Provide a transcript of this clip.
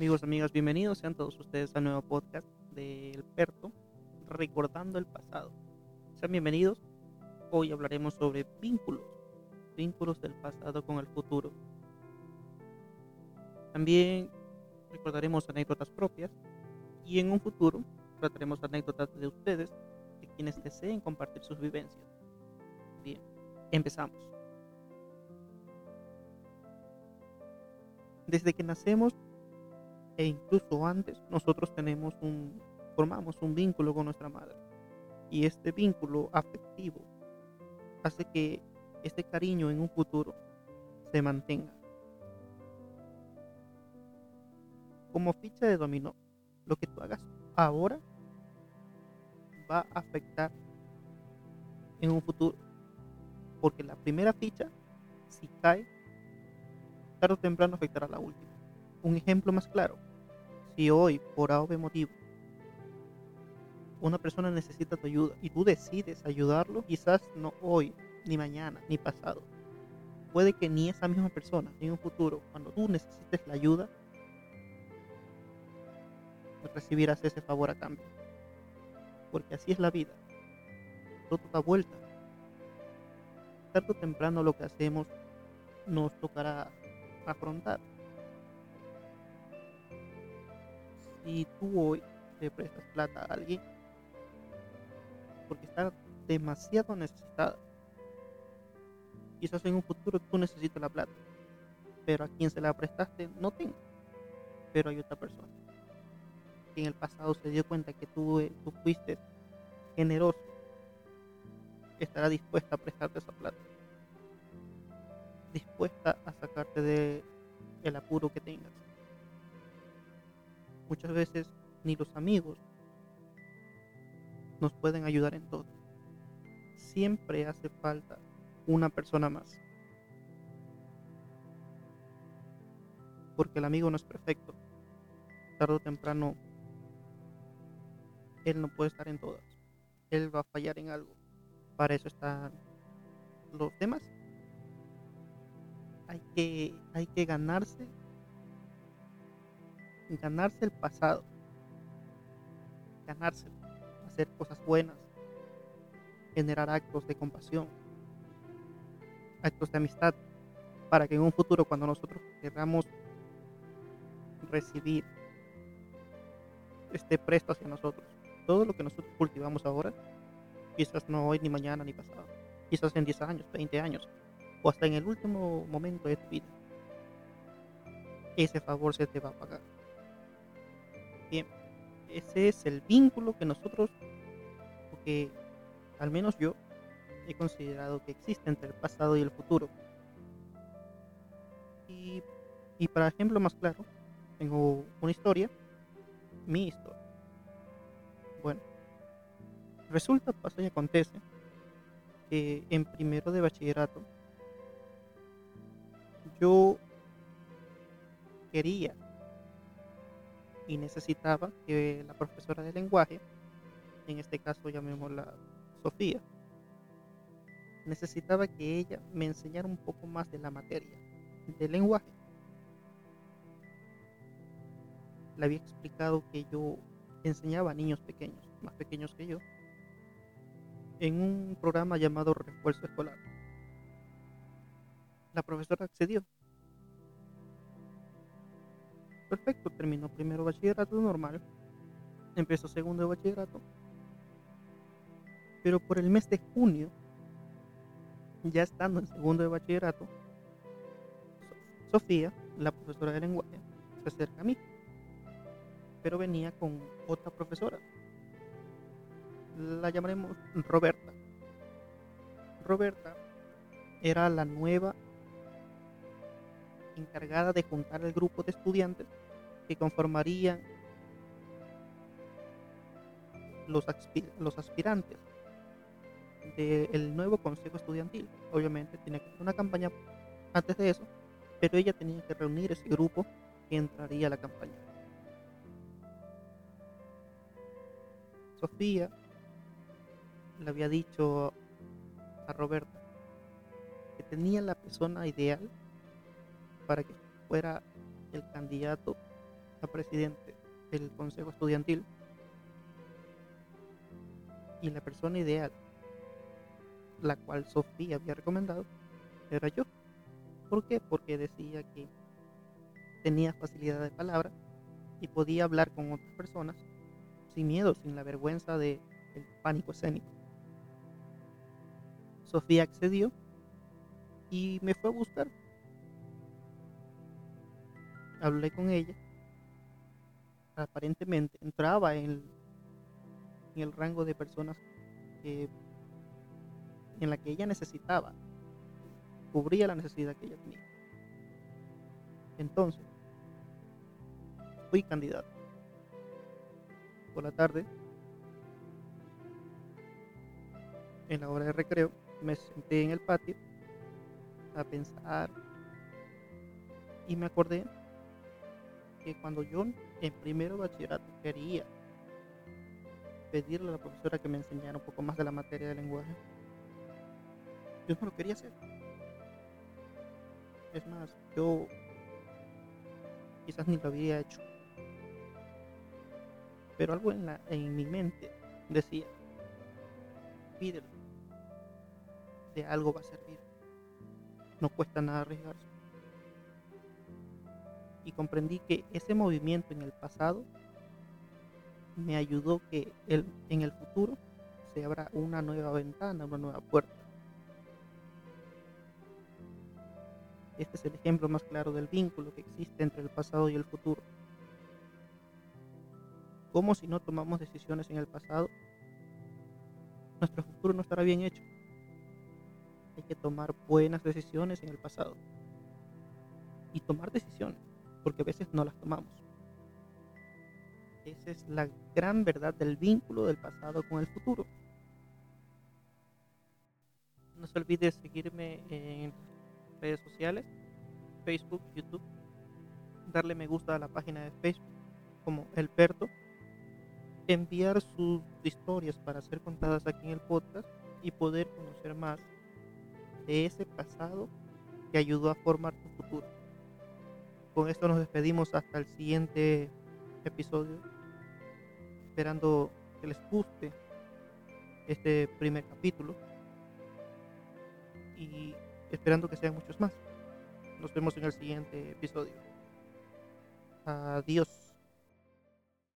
Amigos, amigas, bienvenidos sean todos ustedes al nuevo podcast del Perto, recordando el pasado. Sean bienvenidos. Hoy hablaremos sobre vínculos, vínculos del pasado con el futuro. También recordaremos anécdotas propias y en un futuro trataremos anécdotas de ustedes, de quienes deseen compartir sus vivencias. Bien, empezamos. Desde que nacemos e incluso antes, nosotros tenemos un, formamos un vínculo con nuestra madre. Y este vínculo afectivo hace que este cariño en un futuro se mantenga. Como ficha de dominó, lo que tú hagas ahora va a afectar en un futuro. Porque la primera ficha, si cae, tarde o temprano afectará a la última. Un ejemplo más claro, si hoy, por algún motivo, una persona necesita tu ayuda y tú decides ayudarlo, quizás no hoy, ni mañana, ni pasado. Puede que ni esa misma persona, en un futuro, cuando tú necesites la ayuda, recibirás ese favor a cambio. Porque así es la vida. Todo da vuelta. Tarde o temprano lo que hacemos nos tocará afrontar. Si tú hoy le prestas plata a alguien, porque está demasiado necesitada, quizás en un futuro tú necesitas la plata, pero a quien se la prestaste no tengo, pero hay otra persona que en el pasado se dio cuenta que tú, eh, tú fuiste generoso, estará dispuesta a prestarte esa plata, dispuesta a sacarte de el apuro que tengas. Muchas veces ni los amigos nos pueden ayudar en todo. Siempre hace falta una persona más. Porque el amigo no es perfecto. Tarde o temprano, él no puede estar en todas. Él va a fallar en algo. Para eso están los demás. Hay que, hay que ganarse ganarse el pasado, ganarse, hacer cosas buenas, generar actos de compasión, actos de amistad, para que en un futuro cuando nosotros queramos recibir este presto hacia nosotros, todo lo que nosotros cultivamos ahora, quizás no hoy, ni mañana, ni pasado, quizás en 10 años, 20 años, o hasta en el último momento de tu vida, ese favor se te va a pagar. Bien, ese es el vínculo que nosotros, porque al menos yo, he considerado que existe entre el pasado y el futuro. Y, y para ejemplo más claro, tengo una historia, mi historia. Bueno, resulta, pasa y acontece que en primero de bachillerato yo quería y necesitaba que la profesora de lenguaje, en este caso llamémosla Sofía, necesitaba que ella me enseñara un poco más de la materia, del lenguaje. Le había explicado que yo enseñaba a niños pequeños, más pequeños que yo, en un programa llamado Refuerzo Escolar. La profesora accedió Perfecto, terminó primero bachillerato normal, empezó segundo de bachillerato, pero por el mes de junio, ya estando en segundo de bachillerato, Sofía, la profesora de lenguaje, se acerca a mí, pero venía con otra profesora. La llamaremos Roberta. Roberta era la nueva encargada de juntar el grupo de estudiantes que conformarían los, los aspirantes del nuevo consejo estudiantil. Obviamente tiene que hacer una campaña antes de eso, pero ella tenía que reunir ese grupo que entraría a la campaña. Sofía le había dicho a Roberta que tenía la persona ideal para que fuera el candidato la presidente del consejo estudiantil y la persona ideal, la cual Sofía había recomendado, era yo. ¿Por qué? Porque decía que tenía facilidad de palabra y podía hablar con otras personas sin miedo, sin la vergüenza del pánico escénico. Sofía accedió y me fue a buscar. Hablé con ella. Aparentemente entraba en, el rango de personas en la que ella necesitaba. Cubría la necesidad que ella tenía. Entonces, fui candidato. Por la tarde, en la hora de recreo, me senté en el patio a pensar y me acordé que cuando yo en primero bachillerato quería pedirle a la profesora que me enseñara un poco más de la materia de lenguaje, yo no lo quería hacer. Es más, yo quizás ni lo había hecho. Pero algo en, la, en mi mente decía, pídelo, de algo va a servir. No cuesta nada arriesgarse. Y comprendí que ese movimiento en el pasado me ayudó que en el futuro se abra una nueva ventana, una nueva puerta. Este es el ejemplo más claro del vínculo que existe entre el pasado y el futuro. Como si no tomamos decisiones en el pasado, nuestro futuro no estará bien hecho. Hay que tomar buenas decisiones en el pasado. Y tomar decisiones, porque a veces no las tomamos. Esa es la gran verdad del vínculo del pasado con el futuro. No se olvide seguirme en redes sociales, Facebook, YouTube, darle me gusta a la página de Facebook como El Perto, enviar sus historias para ser contadas aquí en el podcast y poder conocer más de ese pasado que ayudó a formar tu. Con esto nos despedimos hasta el siguiente episodio, esperando que les guste este primer capítulo y esperando que sean muchos más. Nos vemos en el siguiente episodio. Adiós.